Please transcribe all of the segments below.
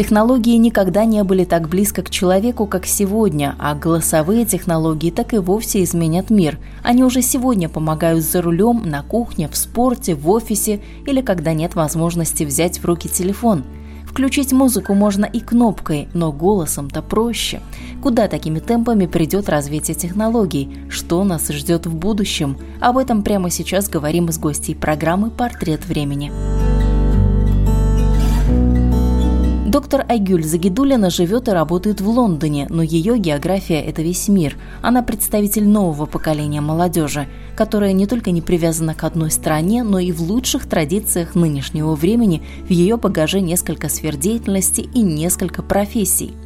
Технологии никогда не были так близко к человеку, как сегодня, а голосовые технологии так и вовсе изменят мир. Они уже сегодня помогают за рулем, на кухне, в спорте, в офисе или когда нет возможности взять в руки телефон. Включить музыку можно и кнопкой, но голосом-то проще. Куда такими темпами придет развитие технологий? Что нас ждет в будущем? Об этом прямо сейчас говорим с гостей программы «Портрет времени». Доктор Айгюль Загидулина живет и работает в Лондоне, но ее география – это весь мир. Она представитель нового поколения молодежи, которая не только не привязана к одной стране, но и в лучших традициях нынешнего времени в ее багаже несколько сфер деятельности и несколько профессий –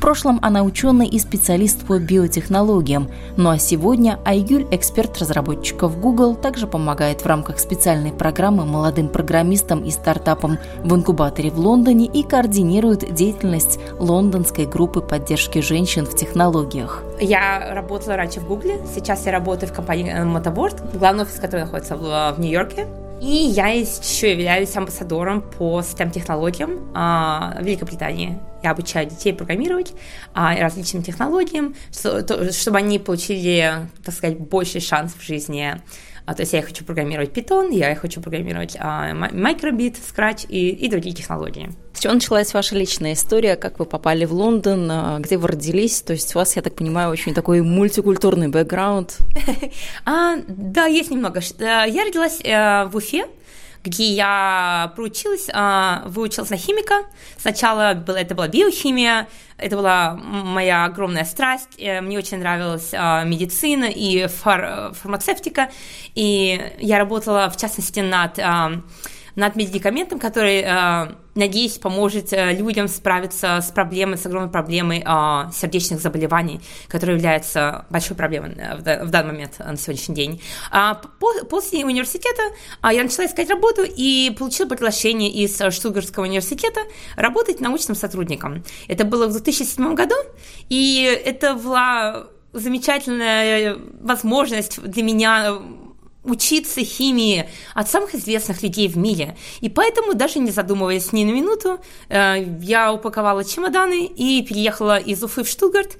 прошлом она ученый и специалист по биотехнологиям. Ну а сегодня Айгюль, эксперт разработчиков Google, также помогает в рамках специальной программы молодым программистам и стартапам в инкубаторе в Лондоне и координирует деятельность лондонской группы поддержки женщин в технологиях. Я работала раньше в Google, сейчас я работаю в компании Motorboard, главный офис которой находится в, в Нью-Йорке. И я еще являюсь амбассадором по STEM-технологиям а, в Великобритании. Я обучаю детей программировать а, различным технологиям, чтобы они получили, так сказать, больший шанс в жизни а, то есть я хочу программировать Python, я хочу программировать а, Microbit, Scratch и, и другие технологии. С чего началась ваша личная история? Как вы попали в Лондон? А, где вы родились? То есть у вас, я так понимаю, очень такой мультикультурный бэкграунд. а, да, есть немного. Я родилась э, в Уфе, где я проучилась, а, выучилась на химика. Сначала было, это была биохимия, это была моя огромная страсть. Э, мне очень нравилась а, медицина и фар фармацевтика. И я работала, в частности, над над медикаментом, который, э, надеюсь, поможет э, людям справиться с проблемой, с огромной проблемой э, сердечных заболеваний, которая является большой проблемой в данный момент на сегодняшний день. А после университета я начала искать работу и получила приглашение из Штутгартского университета работать научным сотрудником. Это было в 2007 году, и это была замечательная возможность для меня учиться химии от самых известных людей в мире. И поэтому, даже не задумываясь ни на минуту, э, я упаковала чемоданы и переехала из Уфы в Штутгарт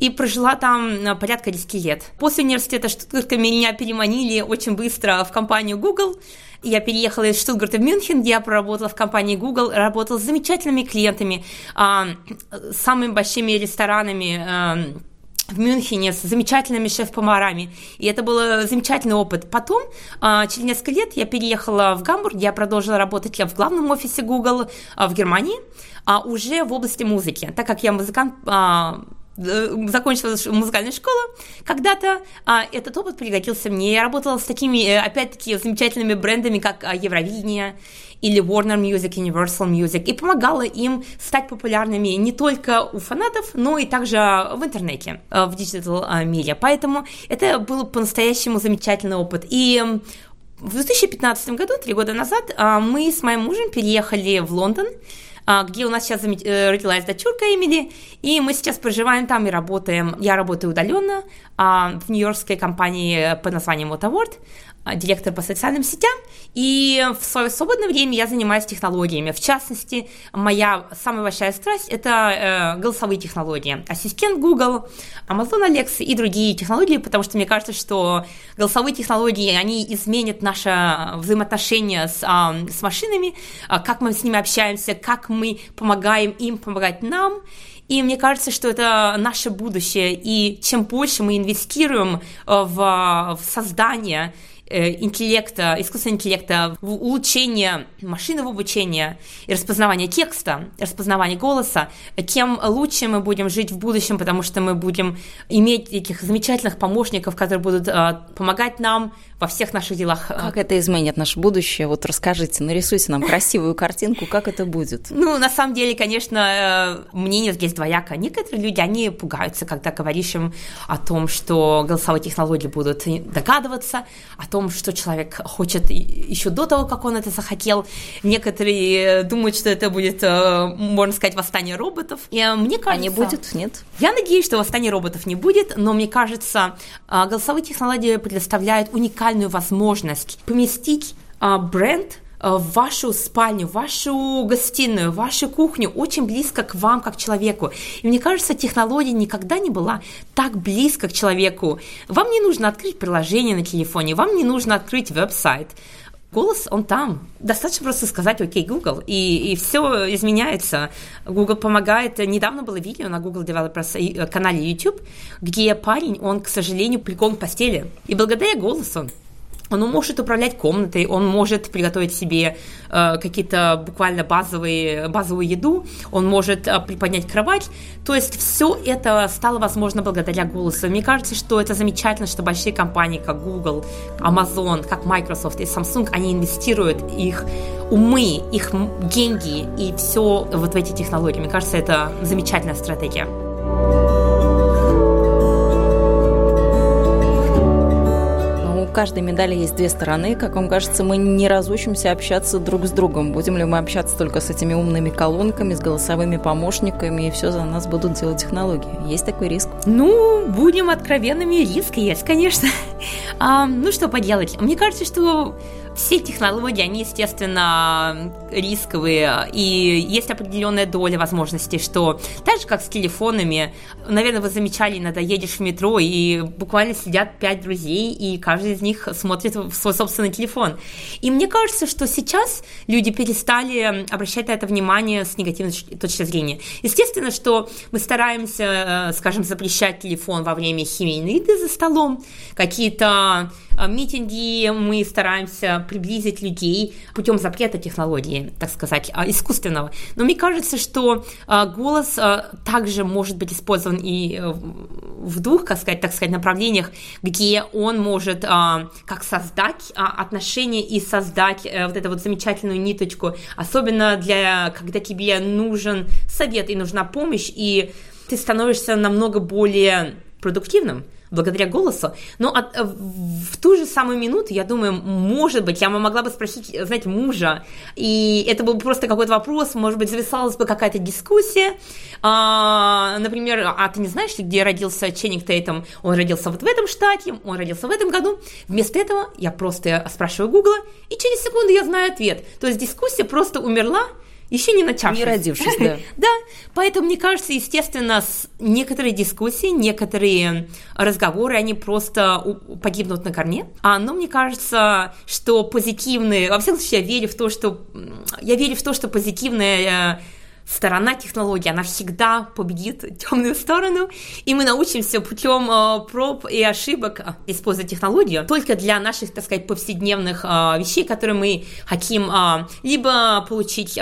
и прожила там э, порядка 10 лет. После университета Штутгарта меня переманили очень быстро в компанию Google. Я переехала из Штутгарта в Мюнхен, я проработала в компании Google, работала с замечательными клиентами, а, самыми большими ресторанами, э, в Мюнхене с замечательными шеф-поварами. И это был замечательный опыт. Потом, а, через несколько лет, я переехала в Гамбург, я продолжила работать в главном офисе Google а, в Германии, а уже в области музыки. Так как я музыкант, а, э, закончила музыкальную школу, когда-то а, этот опыт пригодился мне. Я работала с такими, э, опять-таки, замечательными брендами, как Евровидение или Warner Music, Universal Music, и помогала им стать популярными не только у фанатов, но и также в интернете, э, в digital э, мире. Поэтому это был по-настоящему замечательный опыт. И в 2015 году, три года назад, э, мы с моим мужем переехали в Лондон, где у нас сейчас родилась дочурка Эмили, и мы сейчас проживаем там и работаем. Я работаю удаленно в нью-йоркской компании под названием а, директор по социальным сетям, и в свое свободное время я занимаюсь технологиями. В частности, моя самая большая страсть – это э, голосовые технологии. Ассистент Google, Amazon Alexa и другие технологии, потому что мне кажется, что голосовые технологии, они изменят наше взаимоотношение с, э, с машинами, э, как мы с ними общаемся, как мы помогаем им помогать нам, и мне кажется, что это наше будущее. И чем больше мы инвестируем в, в создание э, интеллекта, искусственного интеллекта, в улучшение машинного обучения и распознавания текста, распознавания голоса, тем лучше мы будем жить в будущем, потому что мы будем иметь таких замечательных помощников, которые будут э, помогать нам во всех наших делах. Как это изменит наше будущее? Вот расскажите, нарисуйте нам красивую картинку, как это будет. Ну, на самом деле, конечно, мнение здесь двояко. Некоторые люди, они пугаются, когда говоришь им о том, что голосовые технологии будут догадываться, о том, что человек хочет еще до того, как он это захотел. Некоторые думают, что это будет, э, можно сказать, восстание роботов. И э, мне кажется... А не будет? Нет? Я надеюсь, что восстание роботов не будет, но мне кажется, э, голосовые технологии предоставляют уникальную возможность поместить бренд в вашу спальню, в вашу гостиную, в вашу кухню, очень близко к вам, как человеку. И мне кажется, технология никогда не была так близко к человеку. Вам не нужно открыть приложение на телефоне, вам не нужно открыть веб-сайт. Голос, он там. Достаточно просто сказать «Окей, Google», и, и все изменяется. Google помогает. Недавно было видео на Google Developers э, канале YouTube, где парень, он, к сожалению, прикован к постели. И благодаря голосу он может управлять комнатой, он может приготовить себе э, какие-то буквально базовые, базовую еду, он может э, приподнять кровать. То есть все это стало возможно благодаря голосу. Мне кажется, что это замечательно, что большие компании, как Google, Amazon, как Microsoft и Samsung, они инвестируют их умы, их деньги и все вот в эти технологии. Мне кажется, это замечательная стратегия. Каждой медали есть две стороны. Как вам кажется, мы не разучимся общаться друг с другом. Будем ли мы общаться только с этими умными колонками, с голосовыми помощниками, и все за нас будут делать технологии? Есть такой риск? Ну, будем откровенными, риск есть, конечно. А, ну, что поделать? Мне кажется, что все технологии, они, естественно, рисковые, и есть определенная доля возможностей, что так же, как с телефонами, наверное, вы замечали, иногда едешь в метро, и буквально сидят пять друзей, и каждый из них смотрит в свой собственный телефон. И мне кажется, что сейчас люди перестали обращать на это внимание с негативной точки зрения. Естественно, что мы стараемся, э, скажем, запрещать телефон во время семейной еды за столом, какие-то митинги мы стараемся приблизить людей путем запрета технологии, так сказать, а, искусственного. Но мне кажется, что а, голос также может быть использован и э, в двух, как сказать, так сказать, направлениях, где он может как создать отношения и создать э, вот эту вот замечательную ниточку, особенно для, когда тебе нужен совет и нужна помощь, и ты становишься намного более продуктивным благодаря голосу. Но от, э, в ту же самую минуту, я думаю, может быть, я могла бы спросить, знаете, мужа, и это был просто какой-то вопрос, может быть, зависалась бы какая-то дискуссия, а, например, а ты не знаешь, где родился Ченнинг Тейтом? Он родился вот в этом штате, он родился в этом году. Вместо этого я просто спрашиваю Гугла, и через секунду я знаю ответ. То есть дискуссия просто умерла, еще не начавшись. Не родившись, да. да, поэтому, мне кажется, естественно, некоторые дискуссии, некоторые разговоры, они просто погибнут на корне. А, но мне кажется, что позитивные, во всяком случае, я верю в то, что я верю в то, что позитивное э, сторона технологии, она всегда победит темную сторону, и мы научимся путем э, проб и ошибок э, использовать технологию только для наших, так сказать, повседневных э, вещей, которые мы хотим либо получить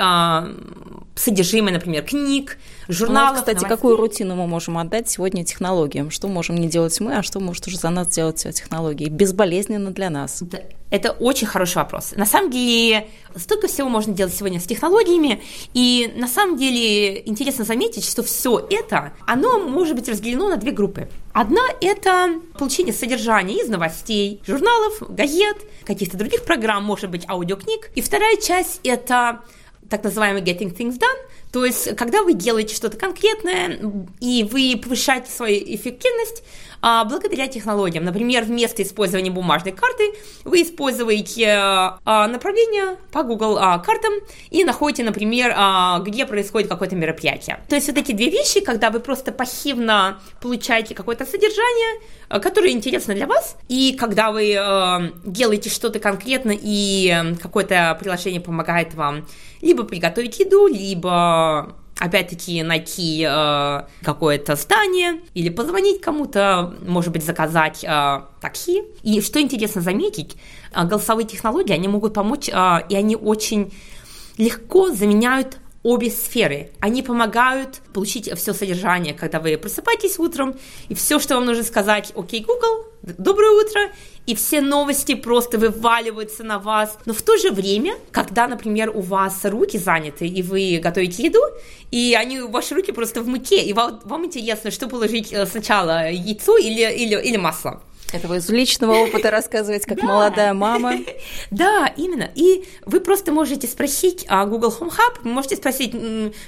содержимое, например, книг, журналов. Ну, кстати, новостей. какую рутину мы можем отдать сегодня технологиям? Что можем не делать мы, а что может уже за нас делать технологии? Безболезненно для нас. Да, это очень хороший вопрос. На самом деле, столько всего можно делать сегодня с технологиями, и на самом деле интересно заметить, что все это, оно может быть разделено на две группы. Одна – это получение содержания из новостей, журналов, газет, каких-то других программ, может быть, аудиокниг. И вторая часть – это так называемый getting things done, то есть когда вы делаете что-то конкретное и вы повышаете свою эффективность а, благодаря технологиям. Например, вместо использования бумажной карты вы используете а, направление по Google а, картам и находите, например, а, где происходит какое-то мероприятие. То есть вот эти две вещи, когда вы просто пассивно получаете какое-то содержание, а, которое интересно для вас, и когда вы а, делаете что-то конкретно и какое-то приложение помогает вам либо приготовить еду, либо опять-таки найти э, какое-то здание или позвонить кому-то, может быть, заказать э, такси. И что интересно заметить, э, голосовые технологии, они могут помочь, э, и они очень легко заменяют обе сферы. Они помогают получить все содержание, когда вы просыпаетесь утром, и все, что вам нужно сказать, окей, Google, доброе утро, и все новости просто вываливаются на вас. Но в то же время, когда, например, у вас руки заняты, и вы готовите еду, и они, ваши руки просто в муке, и вам, вам интересно, что положить э, сначала, яйцо или, или, или масло. Это вы из личного опыта рассказываете, как молодая мама. Да, именно. И вы просто можете спросить а Google Home Hub, можете спросить,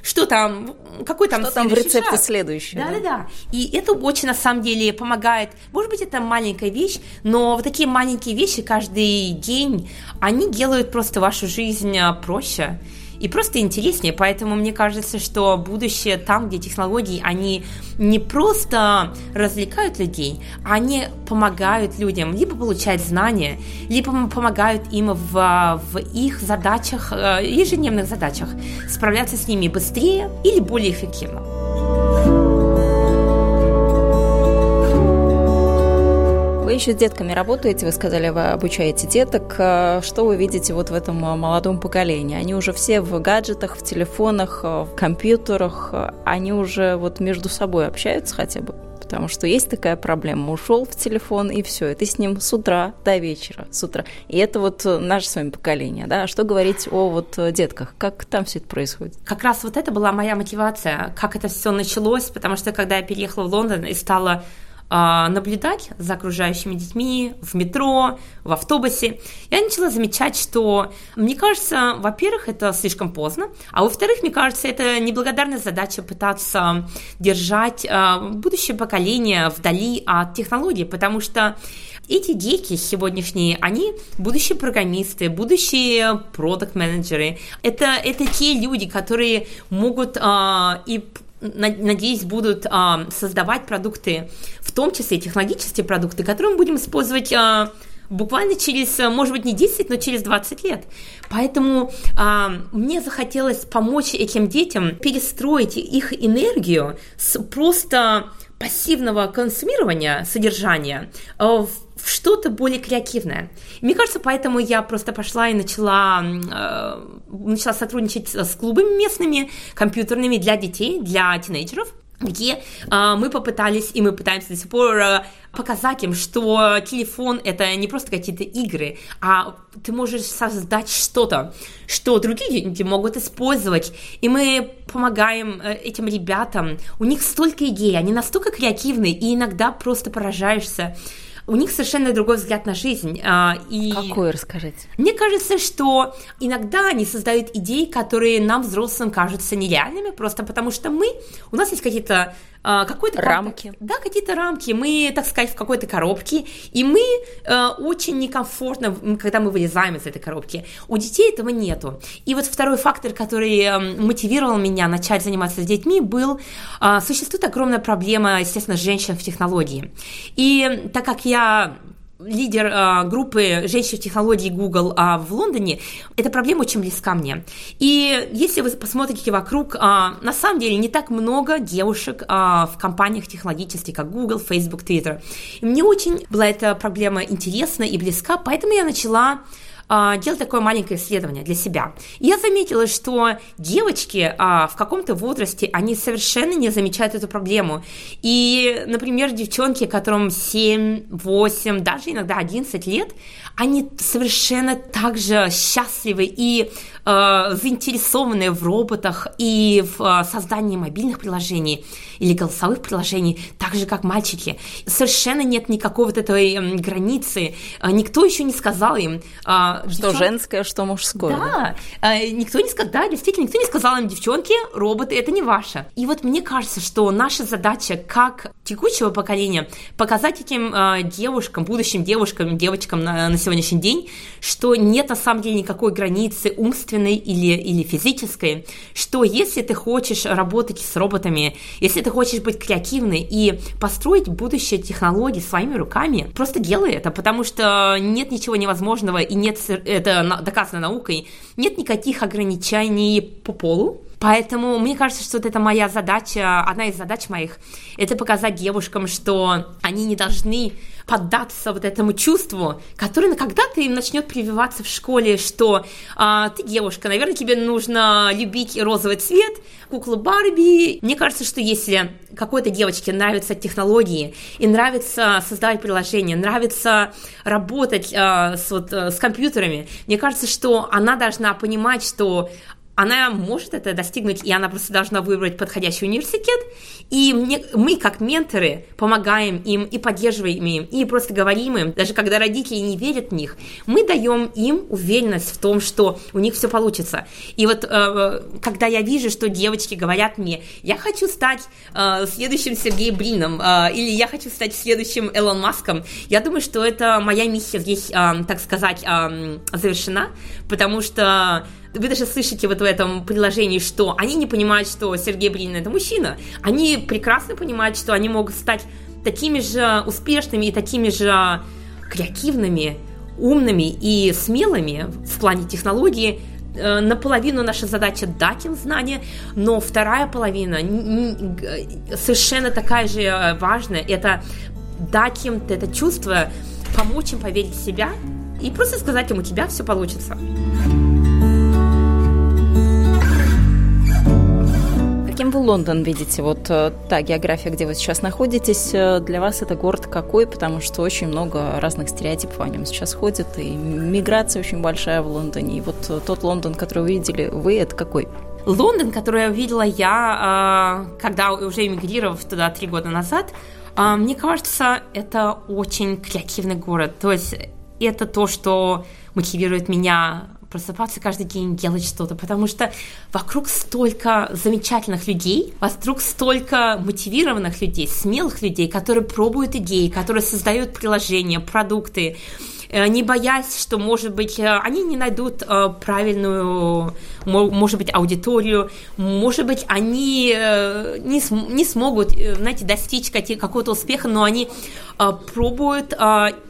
что там, какой там Что там в рецепте следующий. Да, да, да. И это очень, на самом деле, помогает. Может быть, это маленькая вещь, но вот такие маленькие вещи каждый день, они делают просто вашу жизнь а, проще и просто интереснее. Поэтому мне кажется, что будущее там, где технологии, они не просто развлекают людей, они помогают людям либо получать знания, либо помогают им в, в их задачах, э, ежедневных задачах справляться с ними быстрее или более эффективно. Вы еще с детками работаете, вы сказали, вы обучаете деток. А что вы видите вот в этом а, молодом поколении? Они уже все в гаджетах, в телефонах, а, в компьютерах, они уже вот между собой общаются хотя бы? потому что есть такая проблема. Ушел в телефон и все, и ты с ним с утра до вечера, с утра. И это вот наше с вами поколение, да. Что говорить о вот детках? Как там все это происходит? Как раз вот это была моя мотивация, как это все началось, потому что когда я переехала в Лондон и стала наблюдать за окружающими детьми в метро, в автобусе, я начала замечать, что, мне кажется, во-первых, это слишком поздно, а во-вторых, мне кажется, это неблагодарная задача пытаться держать а, будущее поколение вдали от технологий, потому что эти дети сегодняшние, они будущие программисты, будущие продукт-менеджеры. Это, это те люди, которые могут а, и надеюсь, будут а, создавать продукты, в том числе технологические продукты, которые мы будем использовать а, буквально через, может быть, не 10, но через 20 лет. Поэтому а, мне захотелось помочь этим детям перестроить их энергию с просто пассивного консумирования содержания в в что-то более креативное. И мне кажется, поэтому я просто пошла и начала, э, начала сотрудничать с клубами местными, компьютерными для детей, для тинейджеров, где э, мы попытались, и мы пытаемся до сих пор э, показать им, что телефон это не просто какие-то игры, а ты можешь создать что-то, что другие люди могут использовать. И мы помогаем э, этим ребятам. У них столько идей, они настолько креативны, и иногда просто поражаешься у них совершенно другой взгляд на жизнь. А, и Какой, расскажите? Мне кажется, что иногда они создают идеи, которые нам, взрослым, кажутся нереальными, просто потому что мы, у нас есть какие-то какой-то рамки. Да, какие-то рамки. Мы, так сказать, в какой-то коробке, и мы э, очень некомфортно, когда мы вылезаем из этой коробки. У детей этого нету. И вот второй фактор, который э, мотивировал меня начать заниматься с детьми, был э, существует огромная проблема, естественно, женщин в технологии. И так как я лидер э, группы женщин в технологии Google э, в Лондоне, эта проблема очень близка мне. И если вы посмотрите вокруг, э, на самом деле не так много девушек э, в компаниях технологических, как Google, Facebook, Twitter. И мне очень была эта проблема интересна и близка, поэтому я начала а, делать такое маленькое исследование для себя. Я заметила, что девочки а, в каком-то возрасте, они совершенно не замечают эту проблему. И, например, девчонки, которым 7, 8, даже иногда 11 лет, они совершенно так же счастливы и э, заинтересованы в роботах и в э, создании мобильных приложений или голосовых приложений, так же, как мальчики. Совершенно нет никакой вот этой границы. Э, никто еще не сказал им... Что девчон... женское, что мужское. Да, э, никто не сказал, да, действительно, никто не сказал им, девчонки, роботы, это не ваше. И вот мне кажется, что наша задача как текущего поколения показать этим девушкам, будущим девушкам, девочкам на, на сегодняшний день, что нет на самом деле никакой границы умственной или, или физической, что если ты хочешь работать с роботами, если ты хочешь быть креативной и построить будущее технологии своими руками, просто делай это, потому что нет ничего невозможного и нет, это доказано наукой, нет никаких ограничений по полу, Поэтому мне кажется, что вот это моя задача, одна из задач моих, это показать девушкам, что они не должны поддаться вот этому чувству, которое когда-то им начнет прививаться в школе, что а, ты девушка, наверное, тебе нужно любить розовый цвет, куклу Барби. Мне кажется, что если какой-то девочке нравятся технологии и нравится создавать приложения, нравится работать а, с, вот, с компьютерами, мне кажется, что она должна понимать, что она может это достигнуть, и она просто должна выбрать подходящий университет. И мне, мы, как менторы, помогаем им и поддерживаем им, и просто говорим им, даже когда родители не верят в них, мы даем им уверенность в том, что у них все получится. И вот э, когда я вижу, что девочки говорят мне, я хочу стать э, следующим Сергеем Брином, э, или я хочу стать следующим Элон Маском, я думаю, что это моя миссия здесь, э, так сказать, э, завершена, потому что вы даже слышите вот в этом предложении, что они не понимают, что Сергей Брин это мужчина. Они прекрасно понимают, что они могут стать такими же успешными и такими же креативными, умными и смелыми в плане технологии, э, наполовину наша задача дать им знания, но вторая половина совершенно такая же важная, это дать им это чувство, помочь им поверить в себя и просто сказать им, у тебя все получится. Вы Лондон видите? Вот э, та география, где вы сейчас находитесь, э, для вас это город какой? Потому что очень много разных стереотипов о нем сейчас ходит, и миграция очень большая в Лондоне. И вот э, тот Лондон, который вы видели, вы, это какой? Лондон, который увидела я, когда уже эмигрировав туда три года назад, мне кажется, это очень креативный город. То есть это то, что мотивирует меня просыпаться каждый день, делать что-то, потому что вокруг столько замечательных людей, вокруг столько мотивированных людей, смелых людей, которые пробуют идеи, которые создают приложения, продукты, Э, не боясь, что, может быть, э, они не найдут э, правильную, может быть, аудиторию, может быть, они не, не смогут, знаете, достичь какого-то успеха, но они пробуют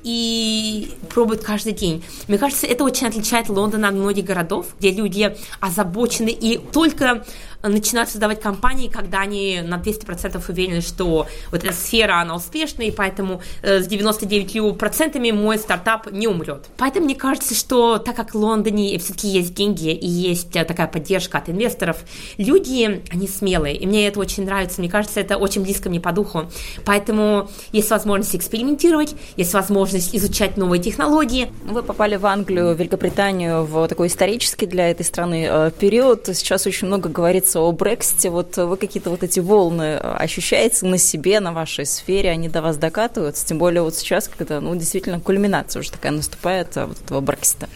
и пробуют каждый день. Мне кажется, это очень отличает Лондон от многих городов, где люди озабочены и только начинают создавать компании, когда они на 200% уверены, что вот эта сфера, она успешная, и поэтому э, с 99% мой стартап не умрет. Поэтому мне кажется, что так как в Лондоне все-таки есть деньги и есть э, такая поддержка от инвесторов, люди, они смелые, и мне это очень нравится, мне кажется, это очень близко мне по духу. Поэтому есть возможность экспериментировать, есть возможность изучать новые технологии. Вы попали в Англию, в Великобританию в такой исторический для этой страны э, период. Сейчас очень много говорится о Брексите, вот вы какие-то вот эти волны ощущаете на себе, на вашей сфере, они до вас докатываются, тем более вот сейчас, когда, ну, действительно, кульминация уже такая наступает а, вот этого Брексита.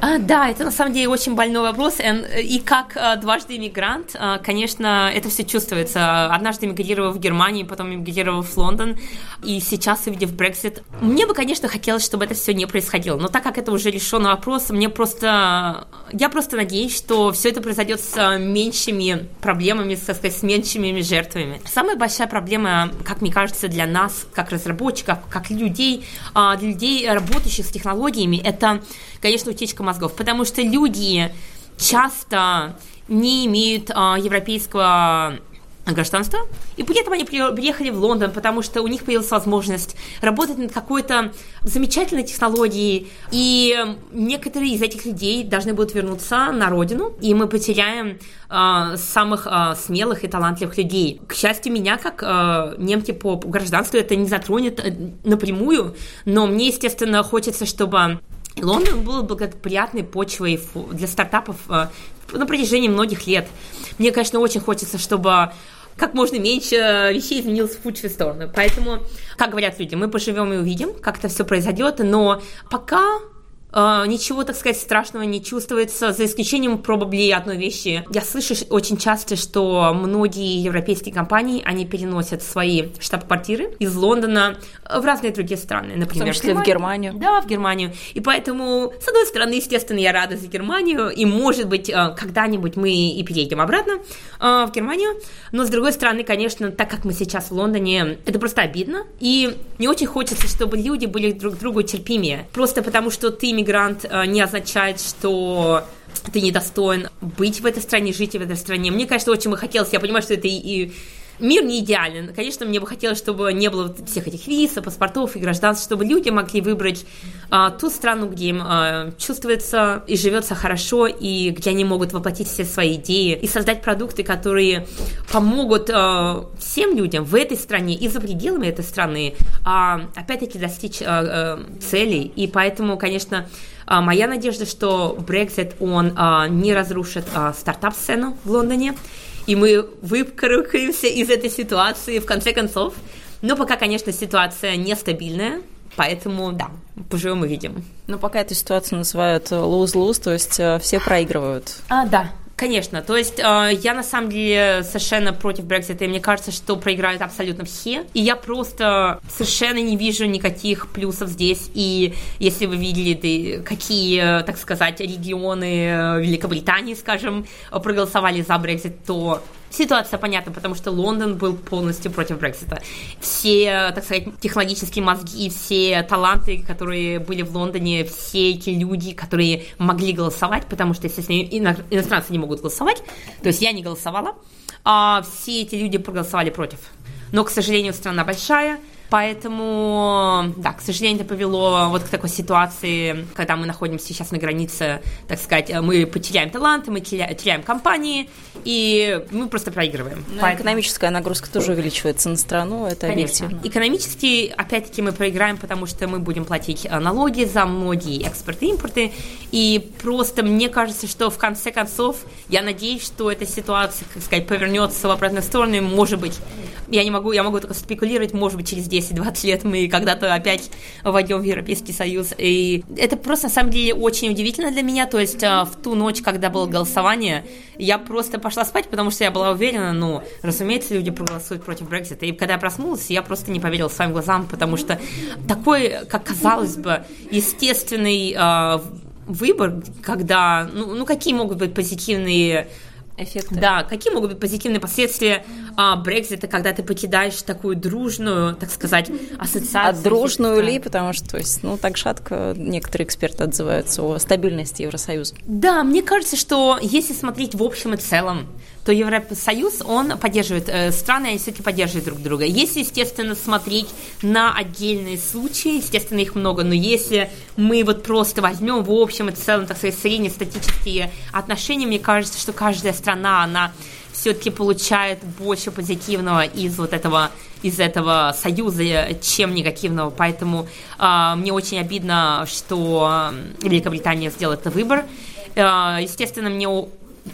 А, да, это на самом деле очень больной вопрос. И как а, дважды иммигрант, а, конечно, это все чувствуется. Однажды эмигрировав в Германию, потом эмигрировав в Лондон, и сейчас, увидев Брексит, мне бы, конечно, хотелось, чтобы это все не происходило. Но так как это уже решенный вопрос, мне просто... Я просто надеюсь, что все это произойдет с меньшими проблемами, так сказать, с меньшими жертвами. Самая большая проблема, как мне кажется, для нас, как разработчиков, как людей, для людей, работающих с технологиями, это, конечно, утечка мозгов, потому что люди часто не имеют а, европейского гражданства, и при этом они приехали в Лондон, потому что у них появилась возможность работать над какой-то замечательной технологией, и некоторые из этих людей должны будут вернуться на родину, и мы потеряем э, самых э, смелых и талантливых людей. К счастью, меня, как э, немки по гражданству, это не затронет э, напрямую, но мне, естественно, хочется, чтобы Лондон был благоприятной почвой для стартапов на протяжении многих лет. Мне, конечно, очень хочется, чтобы как можно меньше вещей изменилось в худшую сторону. Поэтому, как говорят люди, мы поживем и увидим, как это все произойдет, но пока ничего, так сказать, страшного не чувствуется, за исключением probably одной вещи. Я слышу очень часто, что многие европейские компании, они переносят свои штаб-квартиры из Лондона в разные другие страны, например, в том числе в Германию. Да, в Германию. И поэтому, с одной стороны, естественно, я рада за Германию, и, может быть, а, когда-нибудь мы и переедем обратно а, в Германию, но, с другой стороны, конечно, так как мы сейчас в Лондоне, это просто обидно, и не очень хочется, чтобы люди были друг другу терпимее, просто потому что ты иммигрант э, не означает, что ты недостоин быть в этой стране, жить в этой стране. Мне, конечно, очень бы хотелось, я понимаю, что это и, и Мир не идеален. Конечно, мне бы хотелось, чтобы не было всех этих виз, паспортов и гражданств, чтобы люди могли выбрать а, ту страну, где им а, чувствуется и живется хорошо, и где они могут воплотить все свои идеи и создать продукты, которые помогут а, всем людям в этой стране и за пределами этой страны, а, опять-таки, достичь а, а, целей. И поэтому, конечно, а, моя надежда, что Brexit, он а, не разрушит а, стартап-сцену в Лондоне, и мы выкарабкаемся из этой ситуации в конце концов. Но пока, конечно, ситуация нестабильная, поэтому, да, поживем и видим. Но пока эту ситуацию называют lose-lose, то есть э, все проигрывают. А, да, Конечно, то есть э, я на самом деле совершенно против Брексита, и мне кажется, что проиграют абсолютно все. И я просто совершенно не вижу никаких плюсов здесь. И если вы видели, какие, так сказать, регионы э, Великобритании, скажем, проголосовали за Брексит, то Ситуация понятна, потому что Лондон был полностью против Брексита. Все, так сказать, технологические мозги, все таланты, которые были в Лондоне, все эти люди, которые могли голосовать, потому что, естественно, иностранцы не могут голосовать, то есть я не голосовала, а все эти люди проголосовали против. Но, к сожалению, страна большая, Поэтому, да, к сожалению, это повело вот к такой ситуации, когда мы находимся сейчас на границе, так сказать, мы потеряем таланты, мы теряем компании, и мы просто проигрываем. Но Поэтому... экономическая нагрузка тоже увеличивается на страну, это Конечно. объективно. Экономически, опять-таки, мы проиграем, потому что мы будем платить э, налоги за многие экспорты и импорты, и просто мне кажется, что в конце концов, я надеюсь, что эта ситуация, как сказать, повернется в обратную сторону, может быть, я не могу, я могу только спекулировать, может быть, через 10-20 лет мы когда-то опять войдем в Европейский Союз. И это просто, на самом деле, очень удивительно для меня. То есть а, в ту ночь, когда было голосование, я просто пошла спать, потому что я была уверена, ну, разумеется, люди проголосуют против Брексита. И когда я проснулась, я просто не поверила своим глазам, потому что такой, как казалось бы, естественный э, выбор, когда, ну, ну, какие могут быть позитивные эффекты. Да, какие могут быть позитивные последствия а, Брекзита, когда ты покидаешь такую дружную, так сказать, ассоциацию? А дружную ли, потому что, то есть, ну, так шатко некоторые эксперты отзываются о стабильности Евросоюза. Да, мне кажется, что если смотреть в общем и целом, то Евросоюз, он поддерживает, э, страны, они все-таки поддерживают друг друга. Если, естественно, смотреть на отдельные случаи, естественно, их много, но если мы вот просто возьмем в общем и целом, так сказать, среднестатические отношения, мне кажется, что каждая страна, она все-таки получает больше позитивного из вот этого из этого союза, чем негативного. Поэтому э, мне очень обидно, что Великобритания сделала этот выбор. Э, естественно, мне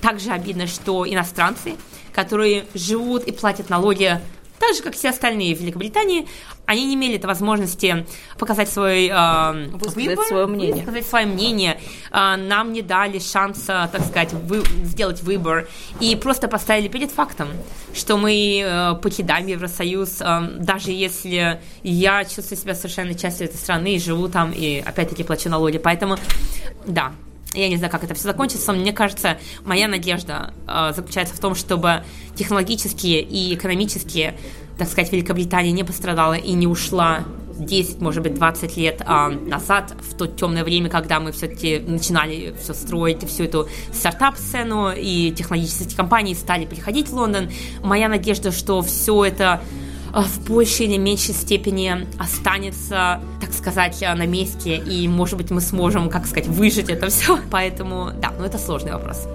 также обидно, что иностранцы, которые живут и платят налоги так же, как все остальные в Великобритании, они не имели возможности показать свой э, выбор, свое мнение. высказать свое мнение. Э, нам не дали шанса, так сказать, вы, сделать выбор и просто поставили перед фактом, что мы э, покидаем Евросоюз, э, даже если я чувствую себя совершенно частью этой страны и живу там и опять-таки плачу налоги. Поэтому, да, я не знаю, как это все закончится. Мне кажется, моя надежда э, заключается в том, чтобы технологические и экономические, так сказать, Великобритания не пострадала и не ушла 10, может быть, 20 лет э, назад, в то темное время, когда мы все-таки начинали все строить, всю эту стартап-сцену, и технологические компании стали приходить в Лондон. Моя надежда, что все это в большей или меньшей степени останется, так сказать, на месте, и, может быть, мы сможем, как сказать, выжить это все. Поэтому, да, ну это сложный вопрос.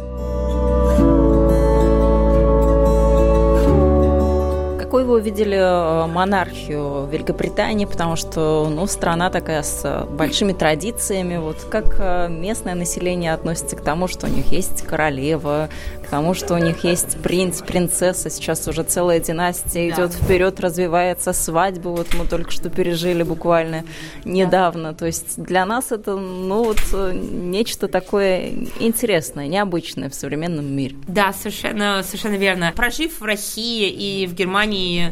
Какой вы увидели э, монархию Великобритании, потому что ну, страна такая с большими традициями. Вот как э, местное население относится к тому, что у них есть королева, к тому, что у них есть принц, принцесса, сейчас уже целая династия идет да. вперед, развивается свадьба, вот мы только что пережили буквально недавно. Да. То есть для нас это ну вот э, нечто такое интересное, необычное в современном мире. Да, совершенно, совершенно верно. Прожив в России и в Германии Yeah.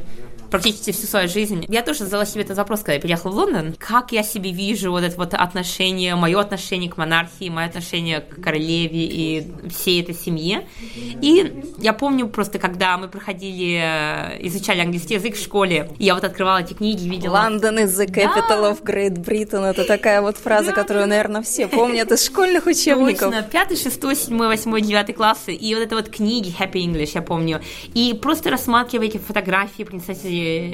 Практически всю свою жизнь. Я тоже задала себе этот вопрос, когда я переехала в Лондон. Как я себе вижу вот это вот отношение, мое отношение к монархии, мое отношение к королеве и всей этой семье. И я помню просто, когда мы проходили, э, изучали английский язык в школе, я вот открывала эти книги, видела... London is the capital да. of Great Britain. Это такая вот фраза, да. которую, наверное, все помнят из школьных учебников. Точно. Пятый, шестой, седьмой, восьмой, девятый классы. И вот это вот книги Happy English, я помню. И просто рассматривать фотографии принцессы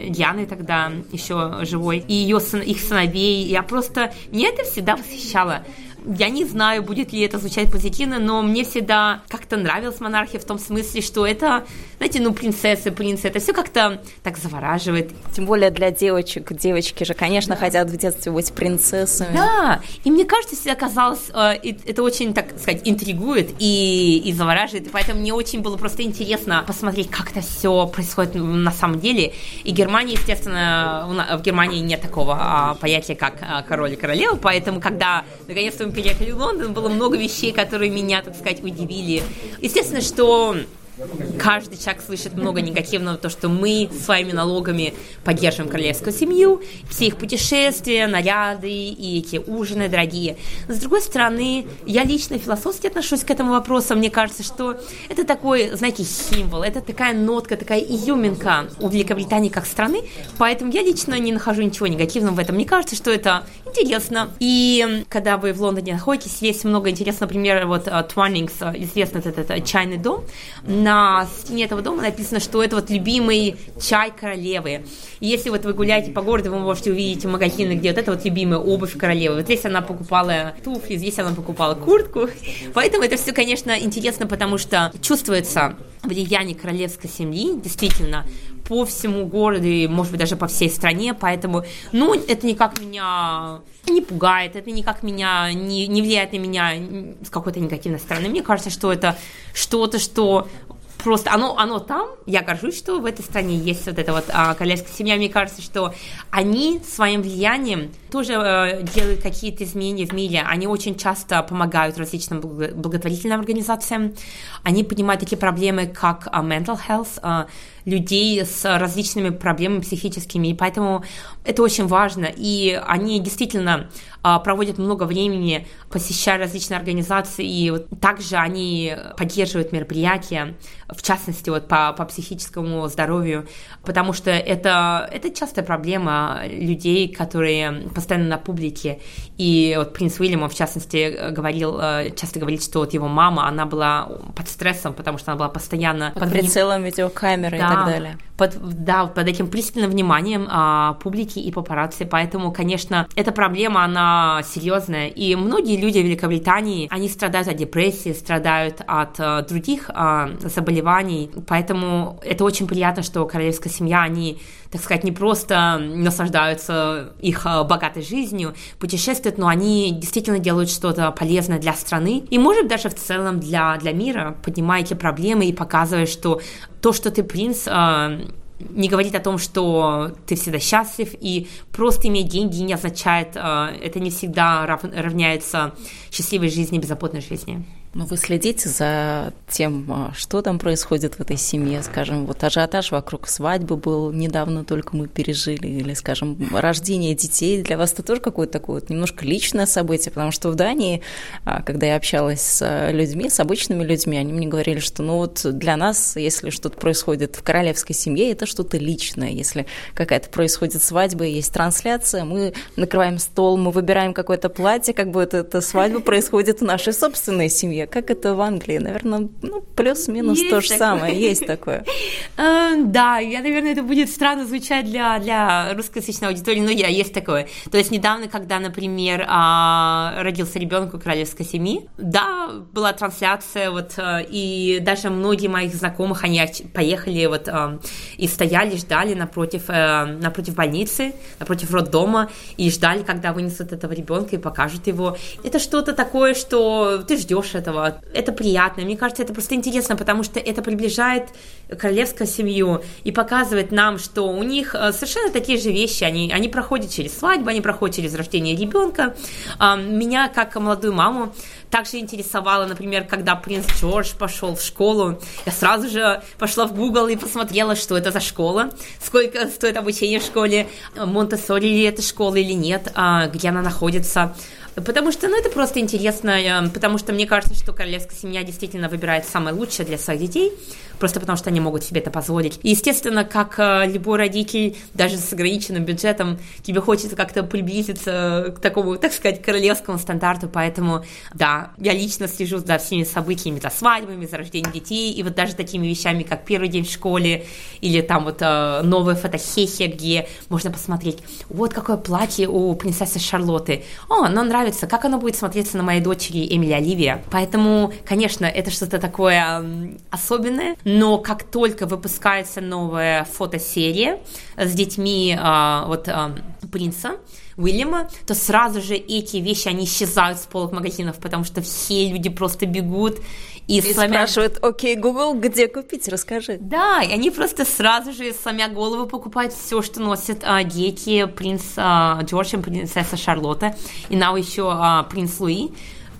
Дианы тогда еще живой, и ее их сыновей. Я просто... Мне это всегда восхищало. Я не знаю, будет ли это звучать позитивно, но мне всегда как-то нравилась монархия в том смысле, что это, знаете, ну, принцессы, принцы, это все как-то так завораживает. Тем более для девочек. Девочки же, конечно, да. хотят в детстве быть принцессами. Да, и мне кажется, всегда казалось, э, это очень, так сказать, интригует и, и завораживает, и поэтому мне очень было просто интересно посмотреть, как это все происходит на самом деле. И Германия, естественно, в Германии нет такого а, понятия, как а, король и королева, поэтому, когда наконец-то мы переехали в Лондон, было много вещей, которые меня, так сказать, удивили. Естественно, что каждый человек слышит много негативного, то, что мы своими налогами поддерживаем королевскую семью, все их путешествия, наряды и эти ужины дорогие. С другой стороны, я лично философски отношусь к этому вопросу. Мне кажется, что это такой, знаете, символ, это такая нотка, такая изюминка у Великобритании как страны, поэтому я лично не нахожу ничего негативного в этом. Мне кажется, что это интересно. И когда вы в Лондоне находитесь, есть много интересного, например, вот Тваннингс, э, известный этот, этот чайный дом, на стене этого дома написано, что это вот любимый чай королевы. И если вот вы гуляете по городу, вы можете увидеть магазины, где вот это вот любимая обувь королевы. Вот здесь она покупала туфли, здесь она покупала куртку. Поэтому это все, конечно, интересно, потому что чувствуется влияние королевской семьи, действительно, по всему городу и, может быть, даже по всей стране, поэтому, ну, это никак меня не пугает, это никак меня не, не влияет на меня с какой-то негативной стороны. Мне кажется, что это что-то, что просто оно, оно там, я горжусь, что в этой стране есть вот эта вот а, королевская семья, мне кажется, что они своим влиянием тоже э, делают какие-то изменения в мире, они очень часто помогают различным благотворительным организациям, они поднимают такие проблемы, как uh, mental health, uh, людей с различными проблемами психическими, и поэтому это очень важно, и они действительно а, проводят много времени, посещая различные организации, и также они поддерживают мероприятия, в частности, вот по, по психическому здоровью, потому что это, это частая проблема людей, которые постоянно на публике, и вот принц Уильям, в частности, говорил, э, часто говорит, что вот его мама, она была под стрессом, потому что она была постоянно... Под, под прицелом видеокамеры да, и так далее. Под, да, под этим пристальным вниманием а, публики и папарацци, поэтому, конечно, эта проблема, она серьезная, и многие люди в Великобритании, они страдают от депрессии, страдают от а, других а, заболеваний, поэтому это очень приятно, что королевская семья, они так сказать, не просто наслаждаются их а, богатой жизнью, путешествуют, но они действительно делают что-то полезное для страны. И, может, даже в целом для, для мира, поднимая эти проблемы и показывая, что то, что ты принц, а, не говорит о том, что ты всегда счастлив, и просто иметь деньги не означает, а, это не всегда равняется счастливой жизни, беззаботной жизни. Но вы следите за тем, а, что там происходит в этой семье, скажем, вот ажиотаж вокруг свадьбы был недавно только мы пережили, или, скажем, рождение детей. Для вас это тоже какое-то такое вот немножко личное событие, потому что в Дании, а, когда я общалась с людьми, с обычными людьми, они мне говорили, что ну вот для нас, если что-то происходит в королевской семье, это что-то личное. Если какая-то происходит свадьба, есть трансляция, мы накрываем стол, мы выбираем какое-то платье, как бы это, эта свадьба происходит в нашей собственной семье семье. Как это в Англии? Наверное, ну, плюс-минус то же такое. самое. Есть такое. Э, да, я, наверное, это будет странно звучать для, для русскоязычной аудитории, но я, есть такое. То есть недавно, когда, например, а, родился ребенок у королевской семьи, да, была трансляция, вот, э, и даже многие моих знакомых, они поехали вот э, и стояли, ждали напротив, напротив больницы, напротив роддома, и ждали, когда вынесут этого ребенка и покажут его. Это что-то такое, что ты ждешь этого этого. Это приятно. Мне кажется, это просто интересно, потому что это приближает королевскую семью и показывает нам, что у них э, совершенно такие же вещи, они, они проходят через свадьбу, они проходят через рождение ребенка. Меня, как молодую маму, также интересовало, например, когда принц Джордж пошел в школу, я сразу же пошла в Google и посмотрела, что это за школа, сколько стоит обучение в школе, ли это школа или нет, а, где она находится. Потому что, ну, это просто интересно, э, потому что мне кажется, что королевская семья действительно выбирает самое лучшее для своих детей, просто потому что они могут себе это позволить. И, естественно, как э, любой родитель, даже с ограниченным бюджетом, тебе хочется как-то приблизиться к такому, так сказать, королевскому стандарту, поэтому, да, я лично слежу за всеми событиями, за свадьбами, за рождением детей, и вот даже такими вещами, как первый день в школе, или там вот э, новая фотосессия, где можно посмотреть, вот какое платье у принцессы Шарлотты, о, оно нравится как оно будет смотреться на моей дочери Эмили Оливия. Поэтому, конечно, это что-то такое особенное, но как только выпускается новая фотосерия с детьми а, вот а, принца, Уильяма, то сразу же эти вещи, они исчезают с полок магазинов, потому что все люди просто бегут и, и сломя... спрашивают, окей, Google, где купить, расскажи. Да, и они просто сразу же, сломя голову, покупают все, что носят а, дети принц а, Джордж и принцесса Шарлотта, и now еще а, принц Луи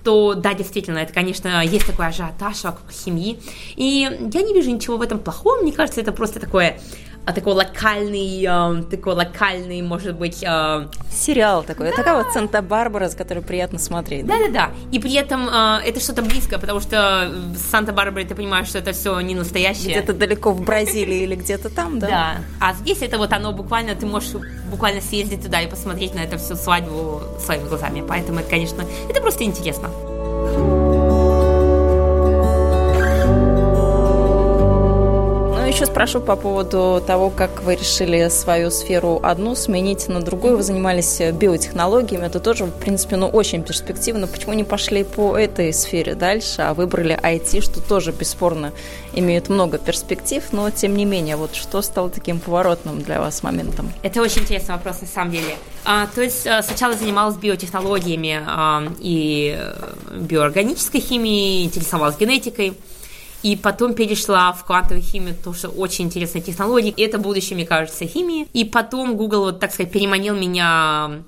то да, действительно, это, конечно, есть такой ажиотаж вокруг семьи. И я не вижу ничего в этом плохого. Мне кажется, это просто такое такой локальный, э, такой локальный, может быть... Э... Сериал такой, да. такая вот Санта-Барбара, с которой приятно смотреть. Да-да-да, и при этом э, это что-то близкое, потому что в Санта-Барбаре ты понимаешь, что это все не настоящее. Где-то далеко в Бразилии или где-то там, да? Да, а здесь это вот оно буквально, ты можешь буквально съездить туда и посмотреть на это всю свадьбу своими глазами, поэтому это, конечно, это просто интересно. Еще спрошу по поводу того, как вы решили свою сферу одну сменить на другую. Вы занимались биотехнологиями, это тоже, в принципе, ну, очень перспективно. Почему не пошли по этой сфере дальше, а выбрали IT, что тоже, бесспорно, имеет много перспектив, но, тем не менее, вот что стало таким поворотным для вас моментом? Это очень интересный вопрос, на самом деле. А, то есть а, сначала занималась биотехнологиями а, и э, биоорганической химией, интересовалась генетикой, и потом перешла в квантовую химию, потому что очень интересная технология, и это будущее, мне кажется, химии. И потом Google, вот, так сказать, переманил меня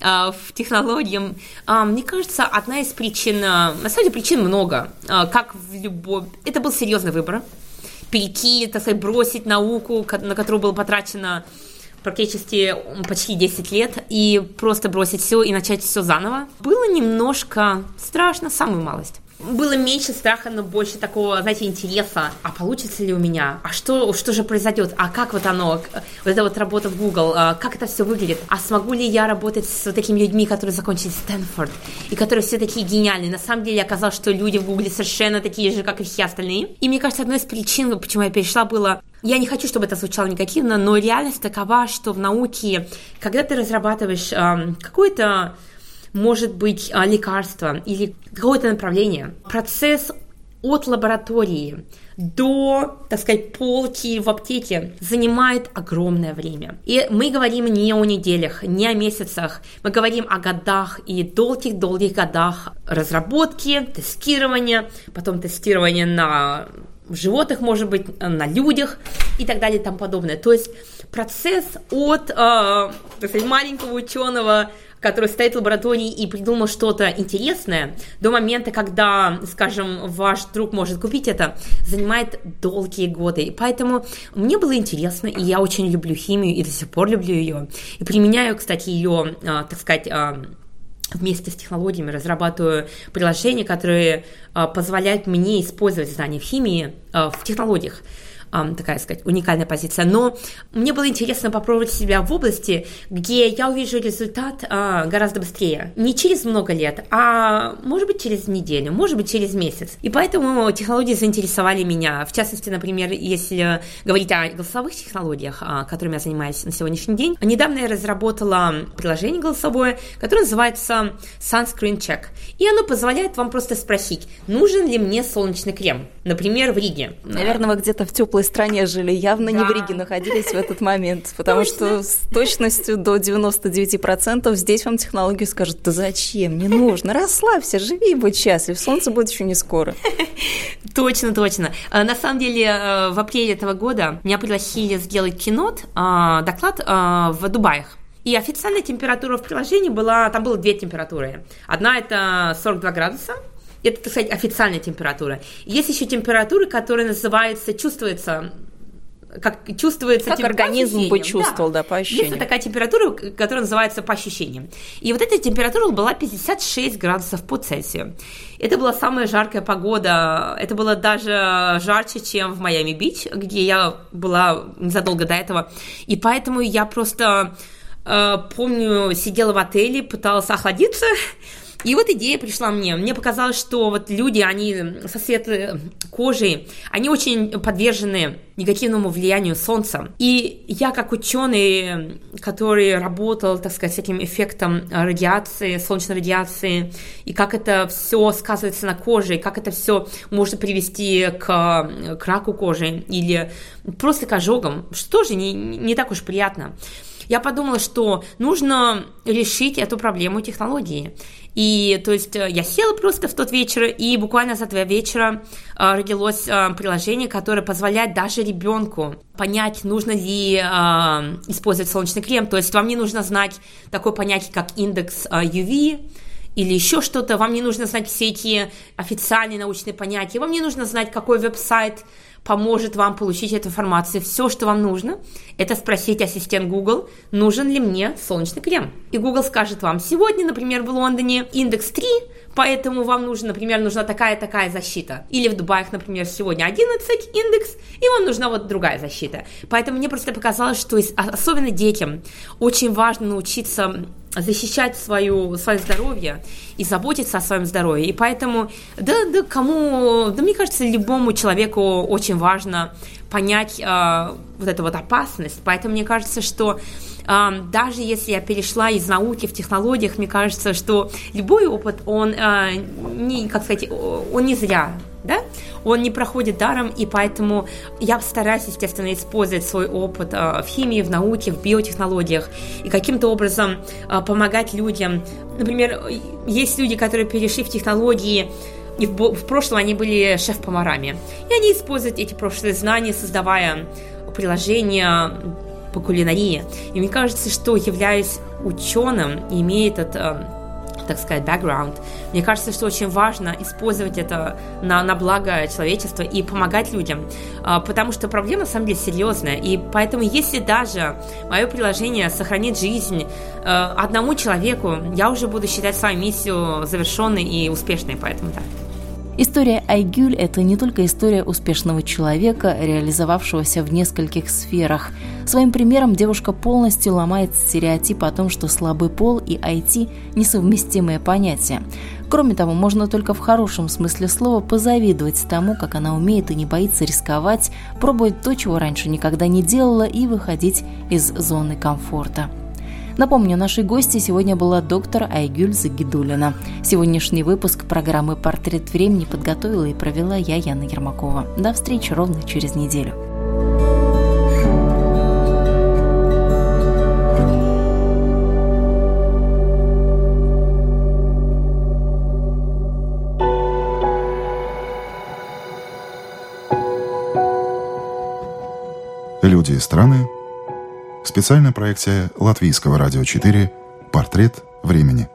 а, в технологии. А, мне кажется, одна из причин, а, на самом деле причин много, как в любой... Это был серьезный выбор. Перейти, так сказать, бросить науку, на которую было потрачено практически почти 10 лет, и просто бросить все и начать все заново. Было немножко страшно, самую малость было меньше страха, но больше такого, знаете, интереса. А получится ли у меня? А что, что же произойдет? А как вот оно? Вот эта вот работа в Google, а как это все выглядит? А смогу ли я работать с такими людьми, которые закончили Стэнфорд, и которые все такие гениальные? На самом деле оказалось, что люди в Google совершенно такие же, как и все остальные. И мне кажется, одной из причин, почему я перешла, было я не хочу, чтобы это звучало негативно, но реальность такова, что в науке, когда ты разрабатываешь э, какой-то может быть а, лекарство или какое-то направление. Процесс от лаборатории до, так сказать, полки в аптеке занимает огромное время. И мы говорим не о неделях, не о месяцах, мы говорим о годах и долгих-долгих годах разработки, тестирования, потом тестирования на животных, может быть, на людях и так далее и тому подобное. То есть процесс от э, маленького ученого который стоит в лаборатории и придумал что-то интересное, до момента, когда, скажем, ваш друг может купить это, занимает долгие годы. И поэтому мне было интересно, и я очень люблю химию, и до сих пор люблю ее. И применяю, кстати, ее, а, так сказать, а, вместе с технологиями разрабатываю приложения, которые а, позволяют мне использовать знания в химии в технологиях такая сказать, уникальная позиция. Но мне было интересно попробовать себя в области, где я увижу результат а, гораздо быстрее. Не через много лет, а может быть через неделю, может быть через месяц. И поэтому технологии заинтересовали меня. В частности, например, если говорить о голосовых технологиях, а, которыми я занимаюсь на сегодняшний день, недавно я разработала приложение голосовое, которое называется Sunscreen Check. И оно позволяет вам просто спросить, нужен ли мне солнечный крем, например, в Риге. Наверное, вы где-то в теплой одной стране жили, явно да. не в Риге находились в этот момент, потому что с точностью до 99% здесь вам технологию скажут, да зачем, не нужно, расслабься, живи и будь счастлив, солнце будет еще не скоро. Точно, точно. А, на самом деле, э, в апреле этого года меня пригласили сделать кинот, а, доклад а, в Дубаях. И официальная температура в приложении была, там было две температуры. Одна это 42 градуса, это, так сказать, официальная температура. Есть еще температура, которая называется, чувствуется как чувствуется как организм бы чувствовал, да. да, по ощущениям. Есть такая температура, которая называется по ощущениям. И вот эта температура была 56 градусов по Цельсию. Это была самая жаркая погода. Это было даже жарче, чем в Майами-Бич, где я была незадолго до этого. И поэтому я просто э, помню, сидела в отеле, пыталась охладиться, и вот идея пришла мне. Мне показалось, что вот люди, они со светлой кожей, они очень подвержены негативному влиянию солнца. И я как ученый, который работал, так сказать, с этим эффектом радиации, солнечной радиации, и как это все сказывается на коже, и как это все может привести к, к раку кожи или просто к ожогам, что тоже не, не так уж приятно я подумала, что нужно решить эту проблему технологии. И то есть э, я села просто в тот вечер, и буквально за два вечера э, родилось э, приложение, которое позволяет даже ребенку понять, нужно ли использовать солнечный крем. То есть вам не нужно знать такое понятие, как индекс UV, или еще что-то, вам не нужно знать все эти официальные научные понятия, вам не нужно знать, какой веб-сайт поможет вам получить эту информацию. Все, что вам нужно, это спросить ассистент Google, нужен ли мне солнечный крем. И Google скажет вам, сегодня, например, в Лондоне индекс 3, поэтому вам нужно, например, нужна такая-такая защита. Или в Дубаях, например, сегодня 11 индекс, и вам нужна вот другая защита. Поэтому мне просто показалось, что особенно детям очень важно научиться защищать свою, свое здоровье и заботиться о своем здоровье. И поэтому, да, да, кому, да, мне кажется, любому человеку очень важно понять э, вот эту вот опасность. Поэтому мне кажется, что э, даже если я перешла из науки в технологиях, мне кажется, что любой опыт, он э, не, как сказать, он не зря да, он не проходит даром, и поэтому я стараюсь, естественно, использовать свой опыт э, в химии, в науке, в биотехнологиях, и каким-то образом э, помогать людям. Например, есть люди, которые перешли в технологии, и в, прошлом они были шеф-поварами, и они используют эти прошлые знания, создавая приложения по кулинарии. И мне кажется, что являясь ученым, имея этот так сказать, background. Мне кажется, что очень важно использовать это на, на благо человечества и помогать людям, а, потому что проблема, на самом деле, серьезная. И поэтому, если даже мое приложение сохранит жизнь а, одному человеку, я уже буду считать свою миссию завершенной и успешной, поэтому да. История Айгюль – это не только история успешного человека, реализовавшегося в нескольких сферах. Своим примером девушка полностью ломает стереотип о том, что слабый пол и IT – несовместимые понятия. Кроме того, можно только в хорошем смысле слова позавидовать тому, как она умеет и не боится рисковать, пробовать то, чего раньше никогда не делала, и выходить из зоны комфорта. Напомню, нашей гостью сегодня была доктор Айгюль Загидулина. Сегодняшний выпуск программы «Портрет времени» подготовила и провела я, Яна Ермакова. До встречи ровно через неделю. Люди и страны Специальная проекция Латвийского радио 4 «Портрет времени».